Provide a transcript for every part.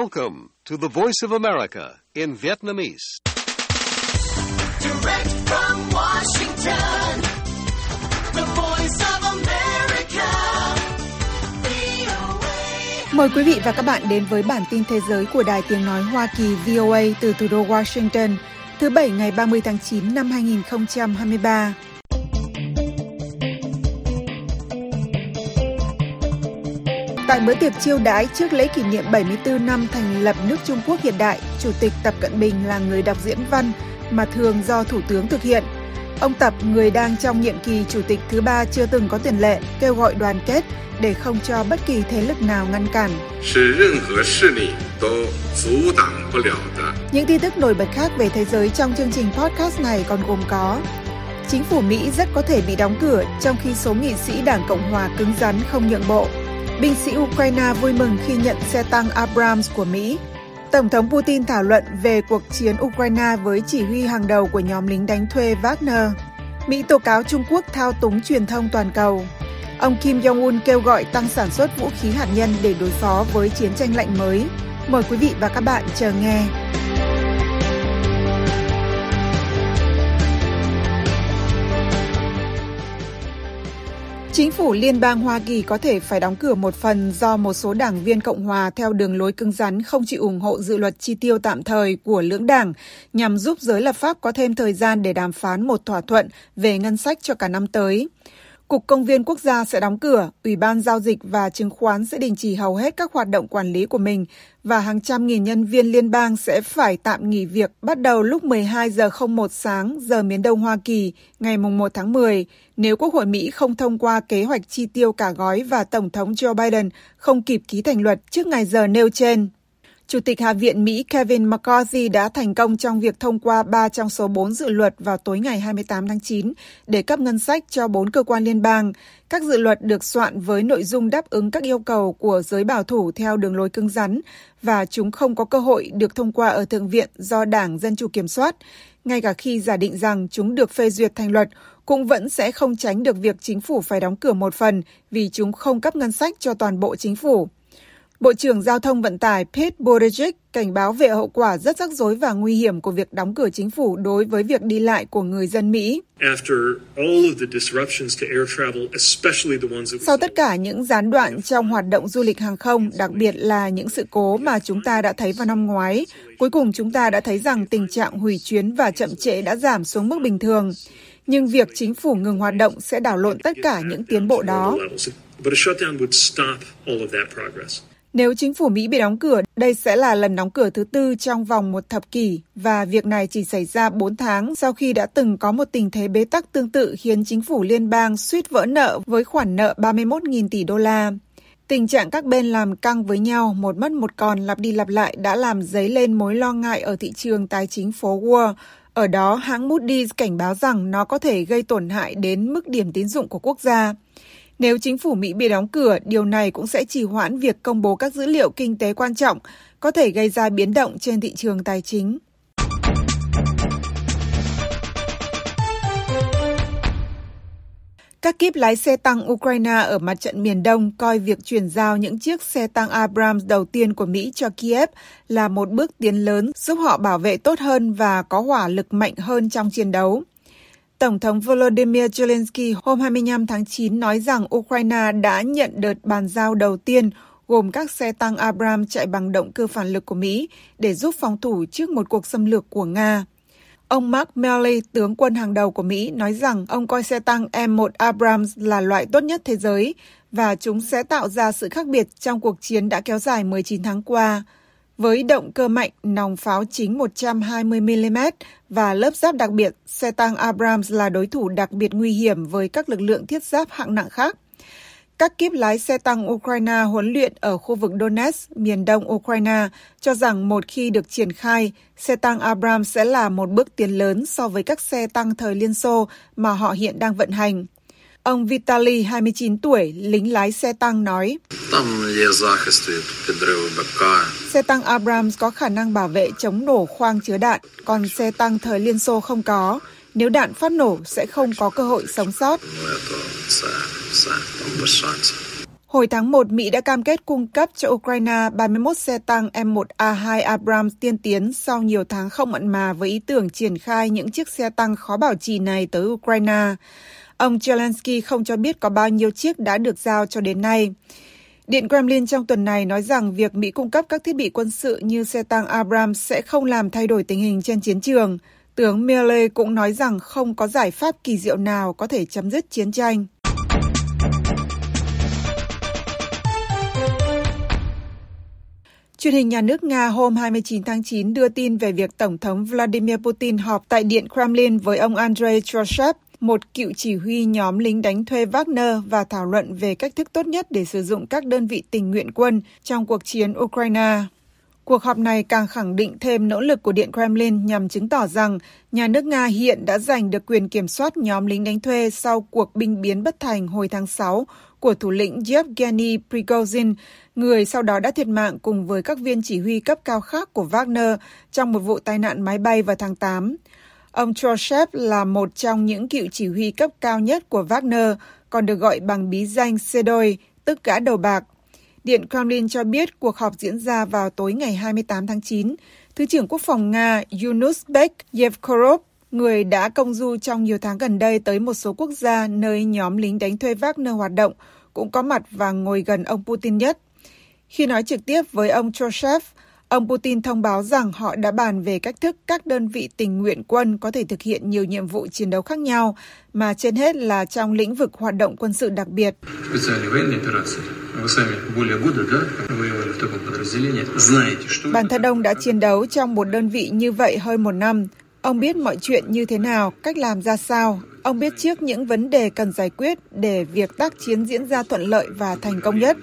Welcome to the Voice of America in Vietnamese. Direct from Washington, the voice of America, VOA. Mời quý vị và các bạn đến với bản tin thế giới của Đài Tiếng Nói Hoa Kỳ VOA từ thủ đô Washington, thứ Bảy ngày 30 tháng 9 năm 2023. Tại bữa tiệc chiêu đãi trước lễ kỷ niệm 74 năm thành lập nước Trung Quốc hiện đại, Chủ tịch Tập Cận Bình là người đọc diễn văn mà thường do Thủ tướng thực hiện. Ông Tập, người đang trong nhiệm kỳ Chủ tịch thứ ba chưa từng có tiền lệ, kêu gọi đoàn kết để không cho bất kỳ thế lực nào ngăn cản. Những tin tức nổi bật khác về thế giới trong chương trình podcast này còn gồm có Chính phủ Mỹ rất có thể bị đóng cửa trong khi số nghị sĩ Đảng Cộng Hòa cứng rắn không nhượng bộ – Binh sĩ Ukraine vui mừng khi nhận xe tăng Abrams của Mỹ. Tổng thống Putin thảo luận về cuộc chiến Ukraine với chỉ huy hàng đầu của nhóm lính đánh thuê Wagner. Mỹ tố cáo Trung Quốc thao túng truyền thông toàn cầu. Ông Kim Jong-un kêu gọi tăng sản xuất vũ khí hạt nhân để đối phó với chiến tranh lạnh mới. Mời quý vị và các bạn chờ nghe. Chính phủ Liên bang Hoa Kỳ có thể phải đóng cửa một phần do một số đảng viên Cộng hòa theo đường lối cứng rắn, không chịu ủng hộ dự luật chi tiêu tạm thời của lưỡng đảng, nhằm giúp giới lập pháp có thêm thời gian để đàm phán một thỏa thuận về ngân sách cho cả năm tới. Cục Công viên Quốc gia sẽ đóng cửa, Ủy ban Giao dịch và Chứng khoán sẽ đình chỉ hầu hết các hoạt động quản lý của mình và hàng trăm nghìn nhân viên liên bang sẽ phải tạm nghỉ việc bắt đầu lúc 12 giờ 01 sáng giờ miền Đông Hoa Kỳ ngày 1 tháng 10 nếu Quốc hội Mỹ không thông qua kế hoạch chi tiêu cả gói và Tổng thống Joe Biden không kịp ký thành luật trước ngày giờ nêu trên. Chủ tịch Hạ viện Mỹ Kevin McCarthy đã thành công trong việc thông qua 3 trong số 4 dự luật vào tối ngày 28 tháng 9 để cấp ngân sách cho 4 cơ quan liên bang. Các dự luật được soạn với nội dung đáp ứng các yêu cầu của giới bảo thủ theo đường lối cứng rắn và chúng không có cơ hội được thông qua ở Thượng viện do Đảng Dân Chủ kiểm soát. Ngay cả khi giả định rằng chúng được phê duyệt thành luật, cũng vẫn sẽ không tránh được việc chính phủ phải đóng cửa một phần vì chúng không cấp ngân sách cho toàn bộ chính phủ. Bộ trưởng Giao thông Vận tải Pete Buttigieg cảnh báo về hậu quả rất rắc rối và nguy hiểm của việc đóng cửa chính phủ đối với việc đi lại của người dân Mỹ. after all of the disruptions to air travel, especially the ones that we Sau tất cả những gián đoạn trong hoạt động du lịch hàng không, đặc biệt là những sự cố mà chúng ta đã thấy vào năm ngoái, cuối cùng chúng ta đã thấy rằng tình trạng hủy chuyến và chậm trễ đã giảm xuống mức bình thường. Nhưng việc chính phủ ngừng hoạt động sẽ đảo lộn tất cả những tiến bộ đó. Nếu chính phủ Mỹ bị đóng cửa, đây sẽ là lần đóng cửa thứ tư trong vòng một thập kỷ và việc này chỉ xảy ra 4 tháng sau khi đã từng có một tình thế bế tắc tương tự khiến chính phủ liên bang suýt vỡ nợ với khoản nợ 31.000 tỷ đô la. Tình trạng các bên làm căng với nhau, một mất một còn lặp đi lặp lại đã làm dấy lên mối lo ngại ở thị trường tài chính phố Wall. Ở đó, hãng Moody's cảnh báo rằng nó có thể gây tổn hại đến mức điểm tín dụng của quốc gia. Nếu chính phủ Mỹ bị đóng cửa, điều này cũng sẽ trì hoãn việc công bố các dữ liệu kinh tế quan trọng, có thể gây ra biến động trên thị trường tài chính. Các kíp lái xe tăng Ukraine ở mặt trận miền Đông coi việc chuyển giao những chiếc xe tăng Abrams đầu tiên của Mỹ cho Kiev là một bước tiến lớn giúp họ bảo vệ tốt hơn và có hỏa lực mạnh hơn trong chiến đấu. Tổng thống Volodymyr Zelensky hôm 25 tháng 9 nói rằng Ukraine đã nhận đợt bàn giao đầu tiên gồm các xe tăng Abrams chạy bằng động cơ phản lực của Mỹ để giúp phòng thủ trước một cuộc xâm lược của Nga. Ông Mark Milley, tướng quân hàng đầu của Mỹ, nói rằng ông coi xe tăng M1 Abrams là loại tốt nhất thế giới và chúng sẽ tạo ra sự khác biệt trong cuộc chiến đã kéo dài 19 tháng qua. Với động cơ mạnh, nòng pháo chính 120mm và lớp giáp đặc biệt, xe tăng Abrams là đối thủ đặc biệt nguy hiểm với các lực lượng thiết giáp hạng nặng khác. Các kíp lái xe tăng Ukraine huấn luyện ở khu vực Donetsk, miền đông Ukraine, cho rằng một khi được triển khai, xe tăng Abrams sẽ là một bước tiến lớn so với các xe tăng thời Liên Xô mà họ hiện đang vận hành. Ông Vitali, 29 tuổi, lính lái xe tăng nói, Xe tăng Abrams có khả năng bảo vệ chống nổ khoang chứa đạn, còn xe tăng thời Liên Xô không có. Nếu đạn phát nổ sẽ không có cơ hội sống sót. Hồi tháng 1, Mỹ đã cam kết cung cấp cho Ukraine 31 xe tăng M1A2 Abrams tiên tiến sau nhiều tháng không mặn mà với ý tưởng triển khai những chiếc xe tăng khó bảo trì này tới Ukraine. Ông Zelensky không cho biết có bao nhiêu chiếc đã được giao cho đến nay. Điện Kremlin trong tuần này nói rằng việc Mỹ cung cấp các thiết bị quân sự như xe tăng Abrams sẽ không làm thay đổi tình hình trên chiến trường. Tướng Milley cũng nói rằng không có giải pháp kỳ diệu nào có thể chấm dứt chiến tranh. Truyền hình nhà nước Nga hôm 29 tháng 9 đưa tin về việc Tổng thống Vladimir Putin họp tại Điện Kremlin với ông Andrei Troshev, một cựu chỉ huy nhóm lính đánh thuê Wagner và thảo luận về cách thức tốt nhất để sử dụng các đơn vị tình nguyện quân trong cuộc chiến Ukraine. Cuộc họp này càng khẳng định thêm nỗ lực của Điện Kremlin nhằm chứng tỏ rằng nhà nước Nga hiện đã giành được quyền kiểm soát nhóm lính đánh thuê sau cuộc binh biến bất thành hồi tháng 6 của thủ lĩnh Yevgeny Prigozhin, người sau đó đã thiệt mạng cùng với các viên chỉ huy cấp cao khác của Wagner trong một vụ tai nạn máy bay vào tháng 8. Ông Troshev là một trong những cựu chỉ huy cấp cao nhất của Wagner, còn được gọi bằng bí danh Sedoi, tức gã đầu bạc. Điện Kremlin cho biết cuộc họp diễn ra vào tối ngày 28 tháng 9. Thứ trưởng Quốc phòng Nga Yunusbek Yevkorov, người đã công du trong nhiều tháng gần đây tới một số quốc gia nơi nhóm lính đánh thuê Wagner hoạt động, cũng có mặt và ngồi gần ông Putin nhất. Khi nói trực tiếp với ông Troshev, ông Putin thông báo rằng họ đã bàn về cách thức các đơn vị tình nguyện quân có thể thực hiện nhiều nhiệm vụ chiến đấu khác nhau, mà trên hết là trong lĩnh vực hoạt động quân sự đặc biệt. Bản thân ông đã chiến đấu trong một đơn vị như vậy hơn một năm. Ông biết mọi chuyện như thế nào, cách làm ra sao. Ông biết trước những vấn đề cần giải quyết để việc tác chiến diễn ra thuận lợi và thành công nhất.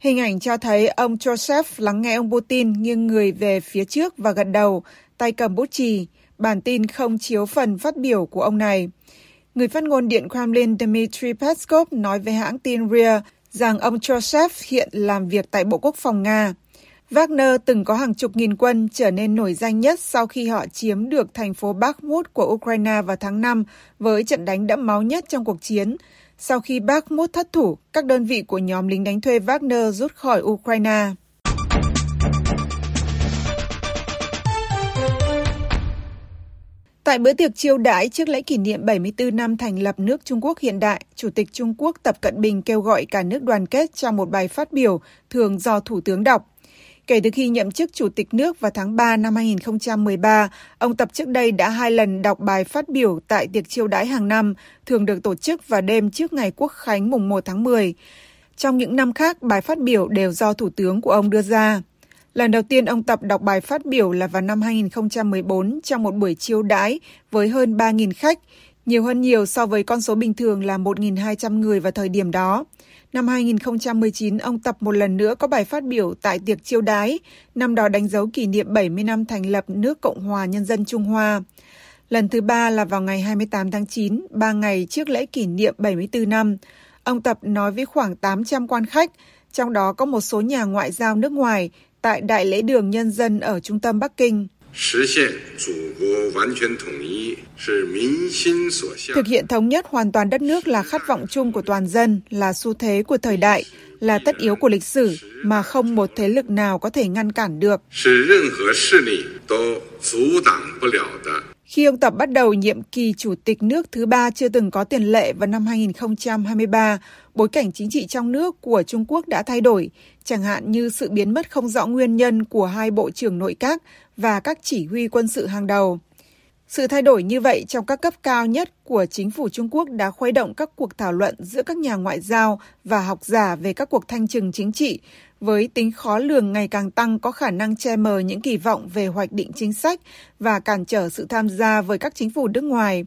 Hình ảnh cho thấy ông Joseph lắng nghe ông Putin nghiêng người về phía trước và gật đầu, tay cầm bút chì. Bản tin không chiếu phần phát biểu của ông này. Người phát ngôn Điện Kremlin Dmitry Peskov nói với hãng tin RIA rằng ông Joseph hiện làm việc tại Bộ Quốc phòng Nga. Wagner từng có hàng chục nghìn quân trở nên nổi danh nhất sau khi họ chiếm được thành phố Bakhmut của Ukraine vào tháng 5 với trận đánh đẫm máu nhất trong cuộc chiến. Sau khi Bakhmut thất thủ, các đơn vị của nhóm lính đánh thuê Wagner rút khỏi Ukraine. Tại bữa tiệc chiêu đãi trước lễ kỷ niệm 74 năm thành lập nước Trung Quốc hiện đại, Chủ tịch Trung Quốc Tập Cận Bình kêu gọi cả nước đoàn kết trong một bài phát biểu thường do Thủ tướng đọc. Kể từ khi nhậm chức Chủ tịch nước vào tháng 3 năm 2013, ông Tập trước đây đã hai lần đọc bài phát biểu tại tiệc chiêu đãi hàng năm, thường được tổ chức vào đêm trước ngày Quốc khánh mùng 1 tháng 10. Trong những năm khác, bài phát biểu đều do Thủ tướng của ông đưa ra. Lần đầu tiên ông Tập đọc bài phát biểu là vào năm 2014 trong một buổi chiêu đãi với hơn 3.000 khách, nhiều hơn nhiều so với con số bình thường là 1.200 người vào thời điểm đó. Năm 2019, ông Tập một lần nữa có bài phát biểu tại tiệc chiêu đái, năm đó đánh dấu kỷ niệm 70 năm thành lập nước Cộng hòa Nhân dân Trung Hoa. Lần thứ ba là vào ngày 28 tháng 9, ba ngày trước lễ kỷ niệm 74 năm. Ông Tập nói với khoảng 800 quan khách, trong đó có một số nhà ngoại giao nước ngoài, tại Đại lễ đường Nhân dân ở trung tâm Bắc Kinh. Thực hiện thống nhất hoàn toàn đất nước là khát vọng chung của toàn dân, là xu thế của thời đại, là tất yếu của lịch sử mà không một thế lực nào có thể ngăn cản được. Khi ông Tập bắt đầu nhiệm kỳ chủ tịch nước thứ ba chưa từng có tiền lệ vào năm 2023, bối cảnh chính trị trong nước của Trung Quốc đã thay đổi, chẳng hạn như sự biến mất không rõ nguyên nhân của hai bộ trưởng nội các và các chỉ huy quân sự hàng đầu. Sự thay đổi như vậy trong các cấp cao nhất của chính phủ Trung Quốc đã khuấy động các cuộc thảo luận giữa các nhà ngoại giao và học giả về các cuộc thanh trừng chính trị, với tính khó lường ngày càng tăng có khả năng che mờ những kỳ vọng về hoạch định chính sách và cản trở sự tham gia với các chính phủ nước ngoài.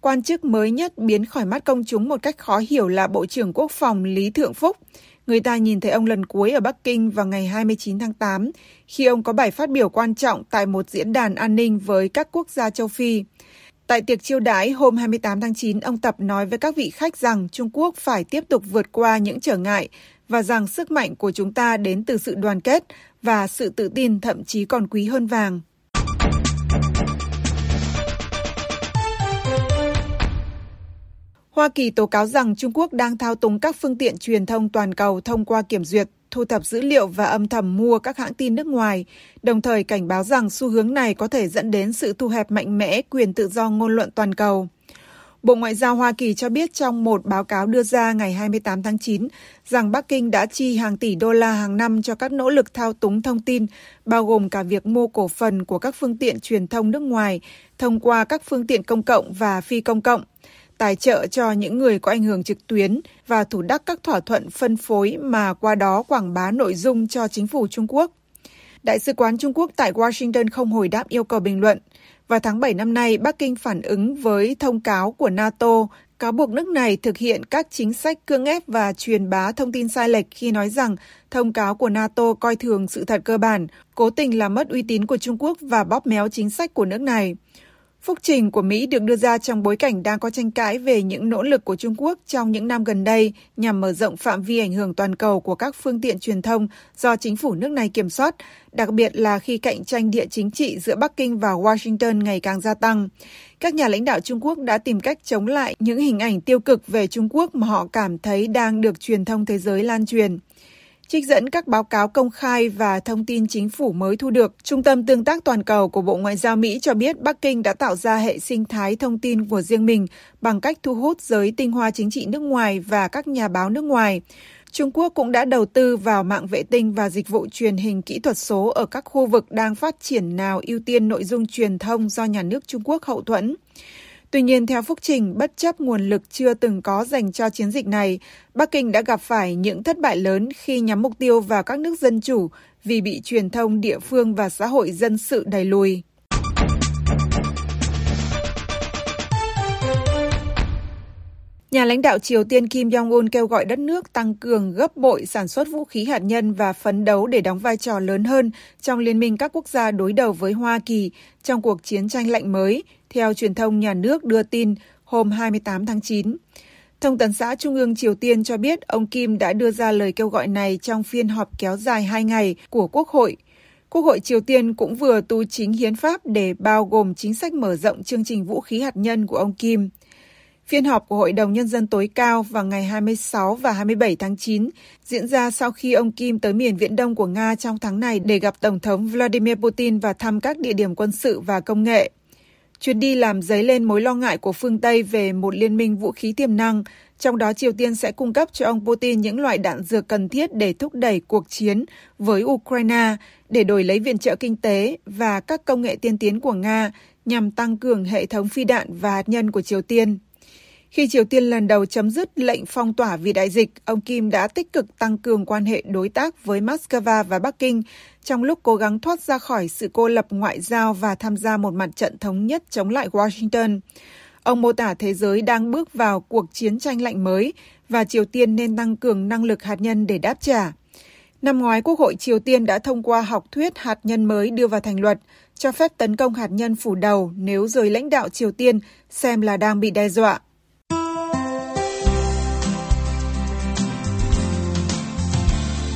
Quan chức mới nhất biến khỏi mắt công chúng một cách khó hiểu là Bộ trưởng Quốc phòng Lý Thượng Phúc. Người ta nhìn thấy ông lần cuối ở Bắc Kinh vào ngày 29 tháng 8, khi ông có bài phát biểu quan trọng tại một diễn đàn an ninh với các quốc gia châu Phi. Tại tiệc chiêu đãi hôm 28 tháng 9, ông Tập nói với các vị khách rằng Trung Quốc phải tiếp tục vượt qua những trở ngại và rằng sức mạnh của chúng ta đến từ sự đoàn kết và sự tự tin thậm chí còn quý hơn vàng. Hoa Kỳ tố cáo rằng Trung Quốc đang thao túng các phương tiện truyền thông toàn cầu thông qua kiểm duyệt, thu thập dữ liệu và âm thầm mua các hãng tin nước ngoài, đồng thời cảnh báo rằng xu hướng này có thể dẫn đến sự thu hẹp mạnh mẽ quyền tự do ngôn luận toàn cầu. Bộ Ngoại giao Hoa Kỳ cho biết trong một báo cáo đưa ra ngày 28 tháng 9 rằng Bắc Kinh đã chi hàng tỷ đô la hàng năm cho các nỗ lực thao túng thông tin, bao gồm cả việc mua cổ phần của các phương tiện truyền thông nước ngoài thông qua các phương tiện công cộng và phi công cộng tài trợ cho những người có ảnh hưởng trực tuyến và thủ đắc các thỏa thuận phân phối mà qua đó quảng bá nội dung cho chính phủ Trung Quốc. Đại sứ quán Trung Quốc tại Washington không hồi đáp yêu cầu bình luận. Vào tháng 7 năm nay, Bắc Kinh phản ứng với thông cáo của NATO cáo buộc nước này thực hiện các chính sách cưỡng ép và truyền bá thông tin sai lệch khi nói rằng thông cáo của NATO coi thường sự thật cơ bản, cố tình làm mất uy tín của Trung Quốc và bóp méo chính sách của nước này. Phúc trình của Mỹ được đưa ra trong bối cảnh đang có tranh cãi về những nỗ lực của Trung Quốc trong những năm gần đây nhằm mở rộng phạm vi ảnh hưởng toàn cầu của các phương tiện truyền thông do chính phủ nước này kiểm soát, đặc biệt là khi cạnh tranh địa chính trị giữa Bắc Kinh và Washington ngày càng gia tăng. Các nhà lãnh đạo Trung Quốc đã tìm cách chống lại những hình ảnh tiêu cực về Trung Quốc mà họ cảm thấy đang được truyền thông thế giới lan truyền. Trích dẫn các báo cáo công khai và thông tin chính phủ mới thu được, Trung tâm Tương tác Toàn cầu của Bộ Ngoại giao Mỹ cho biết Bắc Kinh đã tạo ra hệ sinh thái thông tin của riêng mình bằng cách thu hút giới tinh hoa chính trị nước ngoài và các nhà báo nước ngoài. Trung Quốc cũng đã đầu tư vào mạng vệ tinh và dịch vụ truyền hình kỹ thuật số ở các khu vực đang phát triển nào ưu tiên nội dung truyền thông do nhà nước Trung Quốc hậu thuẫn. Tuy nhiên, theo phúc trình, bất chấp nguồn lực chưa từng có dành cho chiến dịch này, Bắc Kinh đã gặp phải những thất bại lớn khi nhắm mục tiêu vào các nước dân chủ vì bị truyền thông địa phương và xã hội dân sự đẩy lùi. Nhà lãnh đạo Triều Tiên Kim Jong-un kêu gọi đất nước tăng cường gấp bội sản xuất vũ khí hạt nhân và phấn đấu để đóng vai trò lớn hơn trong liên minh các quốc gia đối đầu với Hoa Kỳ trong cuộc chiến tranh lạnh mới, theo truyền thông nhà nước đưa tin hôm 28 tháng 9. Thông tấn xã Trung ương Triều Tiên cho biết ông Kim đã đưa ra lời kêu gọi này trong phiên họp kéo dài hai ngày của Quốc hội. Quốc hội Triều Tiên cũng vừa tu chính hiến pháp để bao gồm chính sách mở rộng chương trình vũ khí hạt nhân của ông Kim. Phiên họp của Hội đồng Nhân dân tối cao vào ngày 26 và 27 tháng 9 diễn ra sau khi ông Kim tới miền Viễn Đông của Nga trong tháng này để gặp Tổng thống Vladimir Putin và thăm các địa điểm quân sự và công nghệ. Chuyến đi làm dấy lên mối lo ngại của phương Tây về một liên minh vũ khí tiềm năng, trong đó Triều Tiên sẽ cung cấp cho ông Putin những loại đạn dược cần thiết để thúc đẩy cuộc chiến với Ukraine để đổi lấy viện trợ kinh tế và các công nghệ tiên tiến của Nga nhằm tăng cường hệ thống phi đạn và hạt nhân của Triều Tiên. Khi Triều Tiên lần đầu chấm dứt lệnh phong tỏa vì đại dịch, ông Kim đã tích cực tăng cường quan hệ đối tác với Moscow và Bắc Kinh trong lúc cố gắng thoát ra khỏi sự cô lập ngoại giao và tham gia một mặt trận thống nhất chống lại Washington. Ông mô tả thế giới đang bước vào cuộc chiến tranh lạnh mới và Triều Tiên nên tăng cường năng lực hạt nhân để đáp trả. Năm ngoái, Quốc hội Triều Tiên đã thông qua học thuyết hạt nhân mới đưa vào thành luật, cho phép tấn công hạt nhân phủ đầu nếu giới lãnh đạo Triều Tiên xem là đang bị đe dọa.